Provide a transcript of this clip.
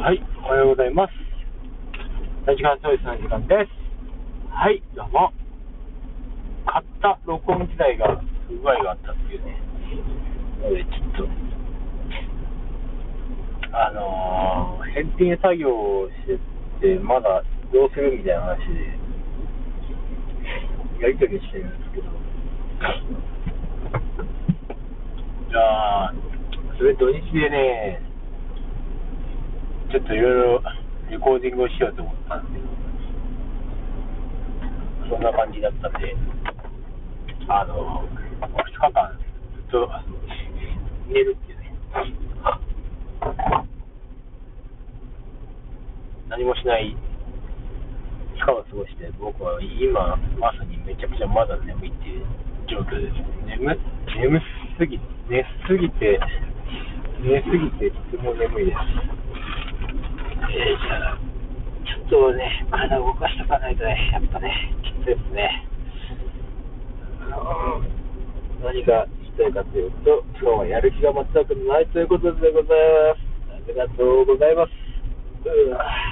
はい、おはようございます。3時間チョイスの時間です。はい、どうも。買った録音機材が不具合があったっていうね。ので、ちょっと、あのー、返品作業をしてて、まだどうするみたいな話で、やり取りしてるんですけど、じゃあ、それ土日でね、ちょっといろいろレコーディングをしようと思ったんですけど、そんな感じだったんで、あの、2日間ずっと寝るっていうね、何もしない期間を過ごして、僕は今、まさにめちゃくちゃまだ眠いっていう状況です。眠眠すぎ、寝すぎて、寝すぎてとても眠いです。えー、じゃあ、ちょっとね、体を動かしておかないとね、やっぱね、きついですね。何が言いたいかというと、今日はやる気が全くないということでございます。ありがとうございます。うわ